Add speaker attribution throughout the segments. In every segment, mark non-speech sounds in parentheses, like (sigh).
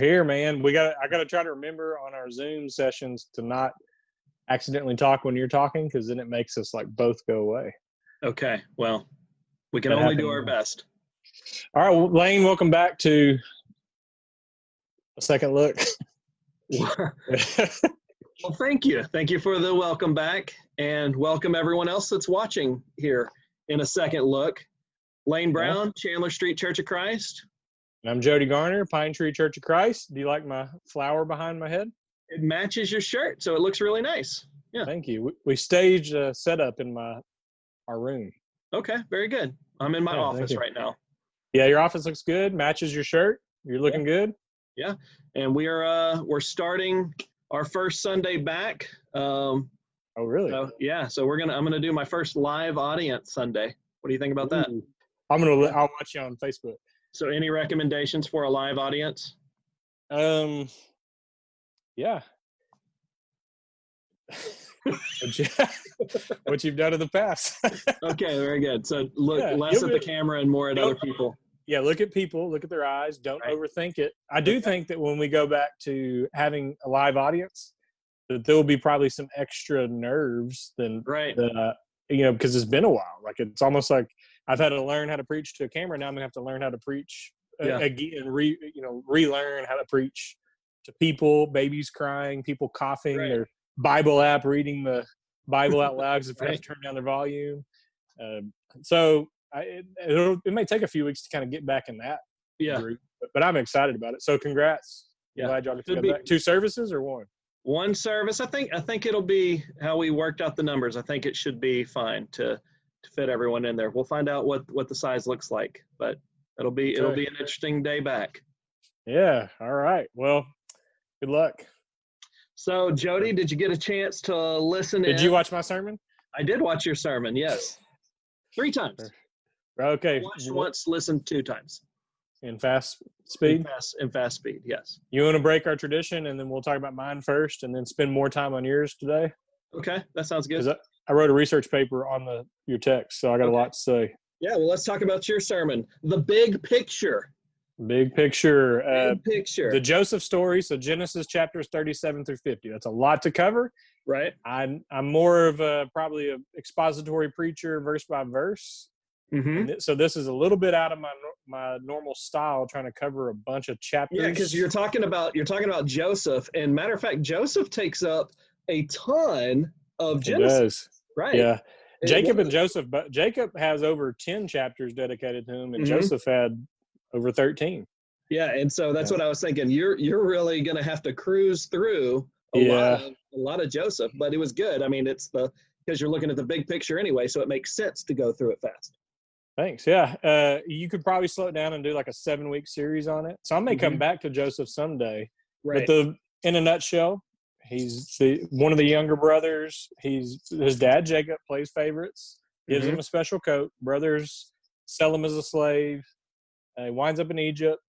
Speaker 1: here, man. We got. I got to try to remember on our Zoom sessions to not accidentally talk when you're talking, because then it makes us like both go away.
Speaker 2: Okay. Well, we can
Speaker 1: That
Speaker 2: only do our best.
Speaker 1: All right, well, Lane. Welcome back to a second look. (laughs)
Speaker 2: well, thank you. Thank you for the welcome back and welcome everyone else that's watching here in a second look. Lane Brown, Chandler Street Church of Christ.
Speaker 1: And I'm Jody Garner, Pine Tree Church of Christ. Do you like my flower behind my head?
Speaker 2: It matches your shirt, so it looks really nice. Yeah.
Speaker 1: Thank you. We, we staged a setup in my our room.
Speaker 2: Okay, very good. I'm in my
Speaker 1: Yeah,
Speaker 2: office right now.
Speaker 1: Yeah, your office looks good. Matches your shirt. You're looking good.
Speaker 2: Yeah, and we are uh we're starting our first Sunday back. Um
Speaker 1: Oh, really?
Speaker 2: so yeah, so we're gonna I'm gonna do my first live audience Sunday. What do you think about that?
Speaker 1: I'm gonna. I'll watch you on Facebook.
Speaker 2: So any recommendations for a live audience?
Speaker 1: Um, yeah. (laughs) what, you, (laughs) what you've done in the past. (laughs)
Speaker 2: Okay, very good. So look
Speaker 1: Yeah,
Speaker 2: less at the camera and more at other people.
Speaker 1: yeah, look at people, look at their eyes. Don't
Speaker 2: Right.
Speaker 1: overthink it. I do think that when we go back to having a live audience, that there will be probably some extra nerves than
Speaker 2: Right.
Speaker 1: the you know because it's been a while. Like it's almost like I've had to learn how to preach to a camera. Now I'm gonna have to learn how to preach uh,
Speaker 2: Yeah.
Speaker 1: again, re you know relearn how to preach to people, babies crying, people coughing,
Speaker 2: Right.
Speaker 1: their Bible app reading the Bible out loud because (laughs) they have
Speaker 2: Right.
Speaker 1: to turn down their volume. Um, so I, it, it'll, it may take a few weeks to kind of get back in that
Speaker 2: Yeah.
Speaker 1: group, but, but I'm excited about it. So congrats.
Speaker 2: Yeah.
Speaker 1: Glad y'all to
Speaker 2: be-
Speaker 1: back. Two services or one?
Speaker 2: One service. I think I think it'll be how we worked out the numbers. I think it should be fine to to fit everyone in there. We'll find out what what the size looks like, but it'll be it'll be an interesting day back.
Speaker 1: Yeah. All right. Well, good luck.
Speaker 2: So Jody, did you get a chance to listen?
Speaker 1: Did
Speaker 2: in?
Speaker 1: you watch my sermon?
Speaker 2: I did watch your sermon. Yes, three times.
Speaker 1: Okay.
Speaker 2: Watched once, listened two times.
Speaker 1: In fast
Speaker 2: In
Speaker 1: speed.
Speaker 2: fast, in fast speed. Yes.
Speaker 1: You want to break our tradition and then we'll talk about mine first and then spend more time on yours today?
Speaker 2: Okay, that sounds good.
Speaker 1: I, wrote a research paper on the your text, so I got a lot to say.
Speaker 2: Yeah. Well, let's talk about your sermon. The big picture.
Speaker 1: Big picture. Uh,
Speaker 2: Big picture.
Speaker 1: the Joseph story. So Genesis chapters 37 through 50. That's a lot to cover.
Speaker 2: right.
Speaker 1: I'm I'm more of a probably a expository preacher, verse by verse.
Speaker 2: Mm-hmm.
Speaker 1: Th- so this is a little bit out of my my normal style, trying to cover a bunch of chapters.
Speaker 2: Yeah, because you're talking about you're talking about Joseph, and matter of fact, Joseph takes up a ton of Genesis,
Speaker 1: does.
Speaker 2: Right?
Speaker 1: Yeah,
Speaker 2: And
Speaker 1: Jacob
Speaker 2: one-
Speaker 1: and Joseph, but Jacob has over ten chapters dedicated to him, and
Speaker 2: Mhm.
Speaker 1: Joseph had over thirteen.
Speaker 2: yeah, and so that's
Speaker 1: Yeah.
Speaker 2: what I was thinking. You're you're really gonna have to cruise through a lot of a lot of Joseph, but it was good. I mean, it's the because you're looking at the big picture anyway, so it makes sense to go through it fast.
Speaker 1: Thanks. Yeah, uh, you could probably slow it down and do like a seven week series on it. So I may come
Speaker 2: Mhm.
Speaker 1: back to Joseph someday.
Speaker 2: Right.
Speaker 1: But the in a nutshell, he's the one of the younger brothers. He's his dad Jacob plays favorites, gives
Speaker 2: Mhm.
Speaker 1: him a special coat. Brothers sell him as a slave. Uh, he winds up in Egypt,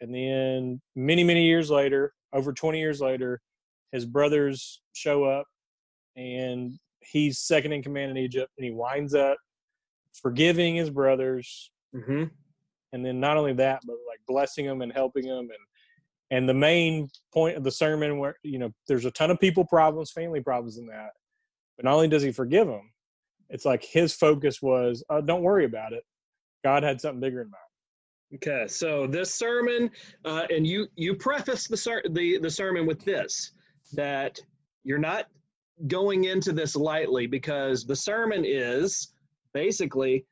Speaker 1: and then many many years later, over twenty years later, his brothers show up, and he's second in command in Egypt, and he winds up forgiving his brothers
Speaker 2: hmm
Speaker 1: and then not only that but like blessing them and helping them and and the main point of the sermon where you know there's a ton of people problems family problems in that but not only does he forgive them it's like his focus was uh, don't worry about it god had something bigger in mind
Speaker 2: Okay, so this sermon, uh, and you you preface the ser- the the sermon with this that you're not going into this lightly because the sermon is basically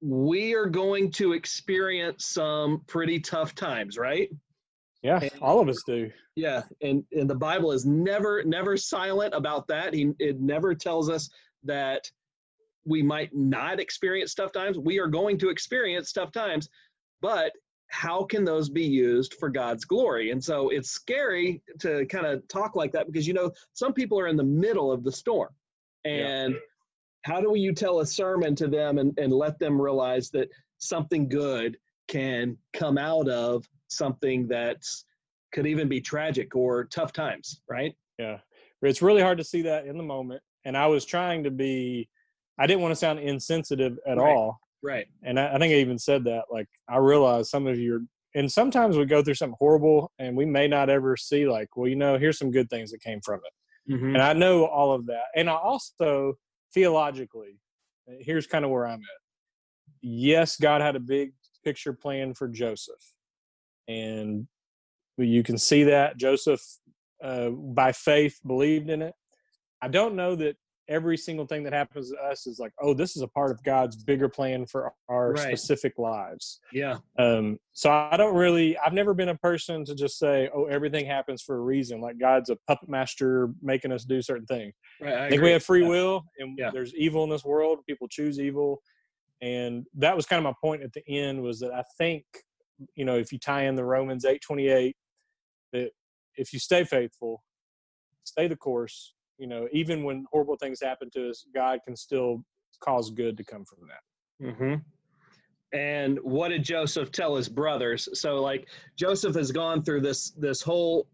Speaker 2: we are going to experience some pretty tough times, right?
Speaker 1: Yeah
Speaker 2: And-
Speaker 1: all of us do
Speaker 2: Yeah, and and the Bible is never never silent about that. He it never tells us that we might not experience tough times. We are going to experience tough times, but how can those be used for God's glory? And so it's scary to kind of talk like that because you know some people are in the middle of the storm. And how do you tell a sermon to them and, and let them realize that something good can come out of something that's could even be tragic or tough times, right?
Speaker 1: yeah it's really hard to see that in the moment and i was trying to be i didn't want to sound insensitive at
Speaker 2: Right.
Speaker 1: all
Speaker 2: Right.
Speaker 1: and I, I think I even said that. Like, I realize some of you are and sometimes we go through something horrible and we may not ever see like well you know here's some good things that came from it
Speaker 2: Mhm.
Speaker 1: and i know all of that and i also theologically here's kind of where i'm at yes god had a big picture plan for joseph and you can see that joseph uh, by faith believed in it i don't know that every single thing that happens to us is like oh this is a part of god's bigger plan for our
Speaker 2: Right.
Speaker 1: specific lives
Speaker 2: Yeah.
Speaker 1: um, so I don't really, I've never been a person to just say, oh, everything happens for a reason. Like God's a puppet master making us do certain things.
Speaker 2: Right.
Speaker 1: I, think we have free
Speaker 2: Yeah.
Speaker 1: will and
Speaker 2: Yeah.
Speaker 1: there's evil in this world. People choose evil. And that was kind of my point at the end was that I think, you know, if you tie in the Romans 8 28, that if you stay faithful, stay the course, you know, even when horrible things happen to us, God can still cause good to come from that.
Speaker 2: mm-hmm. And what did Joseph tell his brothers? So, like, Joseph has gone through this this whole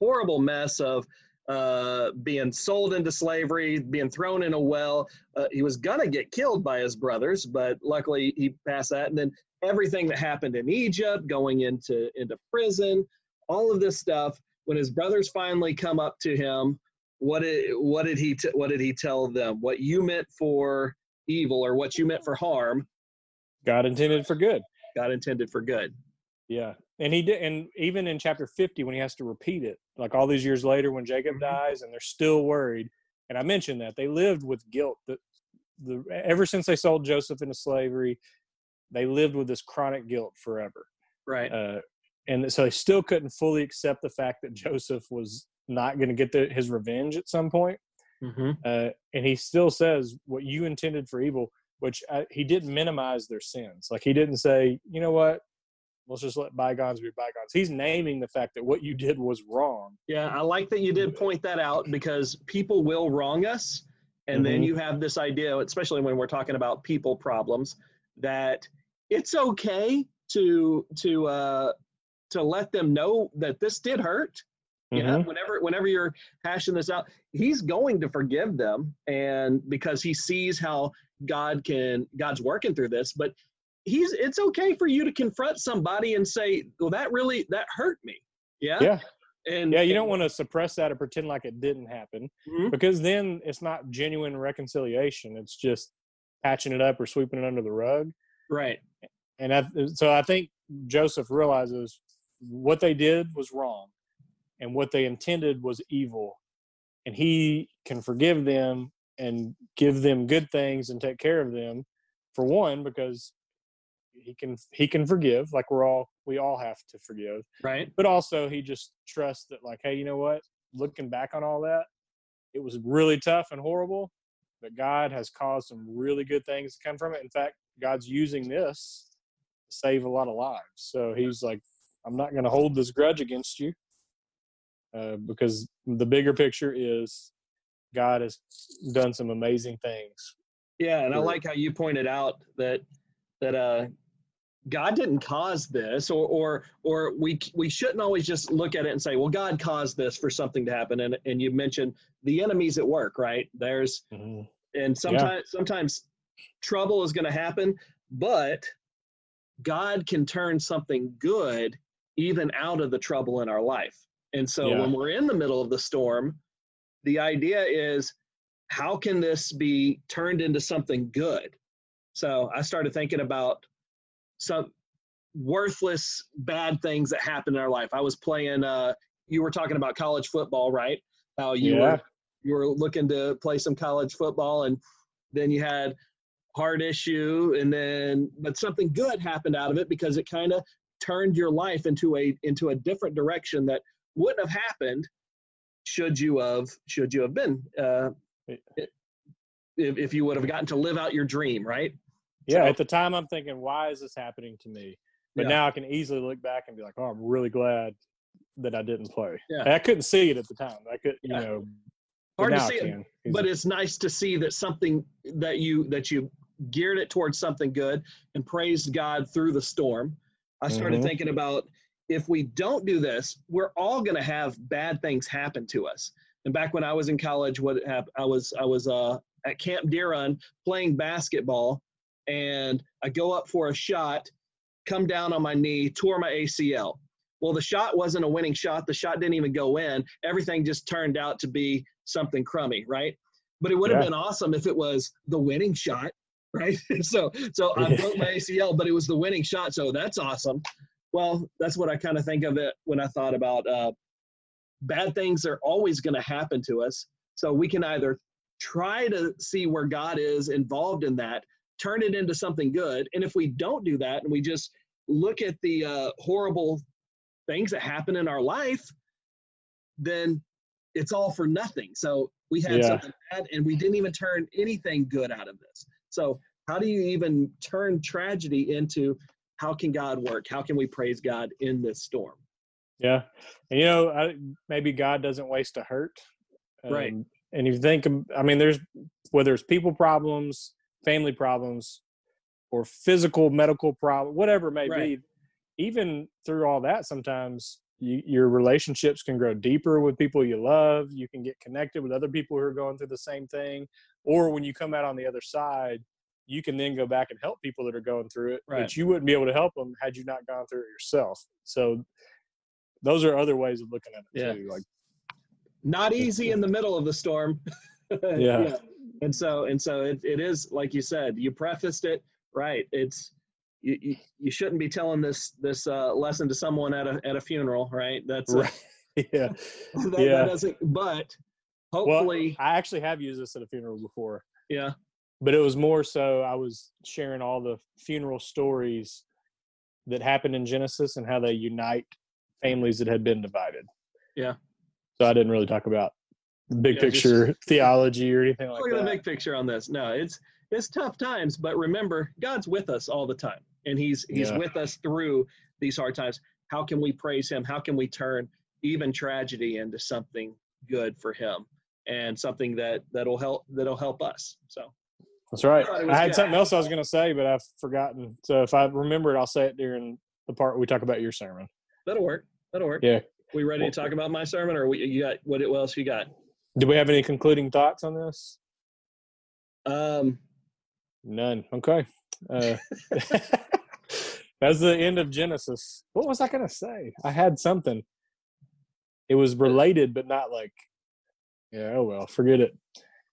Speaker 2: horrible mess of uh, being sold into slavery, being thrown in a well. Uh, he was gonna get killed by his brothers, but luckily he passed that. And then everything that happened in Egypt, going into into prison, all of this stuff. When his brothers finally come up to him, what did what did he t- what did he tell them? What you meant for evil or what you meant for harm,
Speaker 1: God intended for good.
Speaker 2: God intended for good.
Speaker 1: Yeah. And he did and even in chapter 50 when he has to repeat it, like all these years later when Jacob
Speaker 2: Mhm.
Speaker 1: dies and they're still worried. And I mentioned that they lived with guilt that the ever since they sold Joseph into slavery, they lived with this chronic guilt forever.
Speaker 2: Right.
Speaker 1: Uh, and so they still couldn't fully accept the fact that (laughs) Joseph was not going to get the, his revenge at some point.
Speaker 2: mm-hmm.
Speaker 1: Uh, and he still says what you intended for evil, which uh, he didn't minimize their sins. Like he didn't say, you know what, let's just let bygones be bygones. He's naming the fact that what you did was wrong.
Speaker 2: Yeah, I like that you did point that out because people will wrong us. And then
Speaker 1: Mhm.
Speaker 2: you have this idea, especially when we're talking about people problems, that it's okay to to uh, to let them know that this did hurt. Yeah,
Speaker 1: Mhm.
Speaker 2: whenever whenever you're hashing this out, he's going to forgive them, and because he sees how God can God's working through this, but he's it's okay for you to confront somebody and say, "Well, that really that hurt me." Yeah,
Speaker 1: Yeah.
Speaker 2: and
Speaker 1: Yeah, you don't want to suppress that or pretend like it didn't happen
Speaker 2: Mhm.
Speaker 1: because then it's not genuine reconciliation. It's just patching it up or sweeping it under the rug.
Speaker 2: Right.
Speaker 1: And I, so I think Joseph realizes what they did was wrong and what they intended was evil. And he can forgive them and give them good things and take care of them for one because he can he can forgive like we're all we all have to forgive
Speaker 2: Right.
Speaker 1: but also he just trusts that like hey you know what looking back on all that it was really tough and horrible but god has caused some really good things to come from it in fact god's using this to save a lot of lives so he's like i'm not going to hold this grudge against you uh, because the bigger picture is god has done some amazing things
Speaker 2: Yeah, and I like how you pointed out that that uh, God didn't cause this, or or or we we shouldn't always just look at it and say, well, God caused this for something to happen. And and you mentioned the enemies at work, right? There's and sometimes sometimes trouble is going to happen, but God can turn something good even out of the trouble in our life. And so
Speaker 1: Yeah.
Speaker 2: when we're in the middle of the storm, the idea is how can this be turned into something good? So I started thinking about some worthless bad things that happened in our life. I was playing uh you were talking about college football, right? How you
Speaker 1: Yeah.
Speaker 2: were you were looking to play some college football and then you had heart issue and then but something good happened out of it because it kind of turned your life into a into a different direction that wouldn't have happened should you have should you have been uh, if, if you would have gotten to live out your dream right?
Speaker 1: Yeah
Speaker 2: So-
Speaker 1: at the time i'm thinking why is this happening to me? But
Speaker 2: Yeah.
Speaker 1: now i can easily look back and be like oh i'm really glad that i didn't play.
Speaker 2: Yeah.
Speaker 1: i couldn't see it at the time. I could you know
Speaker 2: hard to see it but it's nice to see that something that you that you geared it towards something good and praised god through the storm i started
Speaker 1: Mhm.
Speaker 2: thinking about if we don't do this we're all going to have bad things happen to us and back when i was in college what happened i was i was uh, at camp deer run playing basketball and i go up for a shot come down on my knee, tore my ACL. Well, the shot wasn't a winning shot. The shot didn't even go in. Everything just turned out to be something crummy, right? But it would have
Speaker 1: Yeah.
Speaker 2: been awesome if it was the winning shot, right? (laughs) so, so I broke my ACL, but it was the winning shot. So that's awesome. Well, that's what I kind of think of it when I thought about uh, bad things are always going to happen to us. So we can either try to see where God is involved in that, turn it into something good. And if we don't do that and we just look at the uh, horrible things that happen in our life, then it's all for nothing. So we had
Speaker 1: Yeah.
Speaker 2: something bad and we didn't even turn anything good out of this. So how do you even turn tragedy into how can God work? How can we praise God in this storm?
Speaker 1: Yeah, and you know, I, maybe God doesn't waste a hurt.
Speaker 2: Right.
Speaker 1: Um, And you think, I mean, there's whether it's people problems, family problems, or physical medical problem, whatever it may
Speaker 2: Right.
Speaker 1: be. Even through all that, sometimes you, your relationships can grow deeper with people you love. You can get connected with other people who are going through the same thing. Or when you come out on the other side, you can then go back and help people that are going through it,
Speaker 2: Right.
Speaker 1: but you wouldn't be able to help them had you not gone through it yourself. So those are other ways of looking at it
Speaker 2: Yeah.
Speaker 1: too. Like,
Speaker 2: Not easy in the middle of the storm. (laughs)
Speaker 1: Yeah.
Speaker 2: And so and so it, it is like you said, you prefaced it right. It's you, you, you shouldn't be telling this this uh, lesson to someone at a at a funeral, right? That's
Speaker 1: right. (laughs) yeah. (laughs)
Speaker 2: that,
Speaker 1: Yeah.
Speaker 2: that doesn't but
Speaker 1: Well,
Speaker 2: hopefully
Speaker 1: I actually have used this at a funeral before,
Speaker 2: yeah.
Speaker 1: but it was more so I was sharing all the funeral stories that happened in Genesis and how they unite families that had been divided.
Speaker 2: Yeah.
Speaker 1: So I didn't really talk about big
Speaker 2: Yeah, just-
Speaker 1: picture (laughs) theology or anything like
Speaker 2: Look at
Speaker 1: that.
Speaker 2: the big picture on this. No, it's it's tough times, but remember, God's with us all the time, and He's He's
Speaker 1: Yeah.
Speaker 2: with us through these hard times. How can we praise Him? How can we turn even tragedy into something good for Him and something that that'll help that'll help us? So
Speaker 1: That's right.
Speaker 2: was
Speaker 1: I had
Speaker 2: good.
Speaker 1: something else I was going to say, but I've forgotten. So if I remember it, I'll say it during the part we talk about your sermon.
Speaker 2: that'll work. That'll work.
Speaker 1: Yeah.
Speaker 2: We ready
Speaker 1: Well-
Speaker 2: to talk about my sermon, or we, you got what? What else you got?
Speaker 1: Do we have any concluding thoughts on this?
Speaker 2: Um,
Speaker 1: None. Okay. Uh, (laughs) that's the end of Genesis. What was I going to say? I had something. It was related, but not like. Yeah. Oh well. Forget it.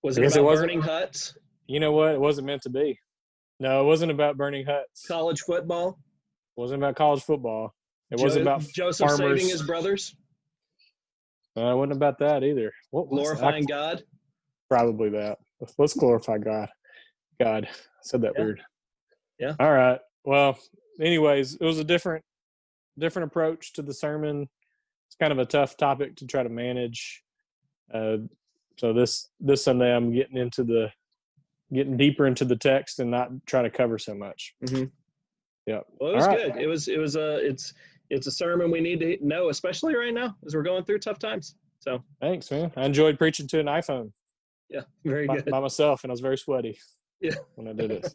Speaker 2: was it
Speaker 1: guess it
Speaker 2: about
Speaker 1: wasn't-
Speaker 2: burning huts,
Speaker 1: You know what? It wasn't meant to be. No, it wasn't about burning huts.
Speaker 2: College football?
Speaker 1: wasn't about college football. It wasn't about
Speaker 2: Joseph
Speaker 1: farmers.
Speaker 2: saving his brothers,
Speaker 1: Uh, it wasn't about that either. What was
Speaker 2: glorifying
Speaker 1: I,
Speaker 2: God.
Speaker 1: Probably that. Let's glorify God. God I said that
Speaker 2: Yeah.
Speaker 1: weird.
Speaker 2: Yeah.
Speaker 1: All right. Well, anyways, it was a different, different approach to the sermon. It's kind of a tough topic to try to manage. Uh, so this this Sunday, I'm getting into the, getting deeper into the text and not trying to cover so much.
Speaker 2: Mhm.
Speaker 1: Yep.
Speaker 2: Well, it was
Speaker 1: right.
Speaker 2: good. It was it was a it's it's a sermon we need to know, especially right now as we're going through tough times. So
Speaker 1: Thanks, man. I enjoyed preaching to an iPhone
Speaker 2: yeah, (laughs) very
Speaker 1: by,
Speaker 2: good.
Speaker 1: by myself, and I was very sweaty.
Speaker 2: Yeah.
Speaker 1: When I did it.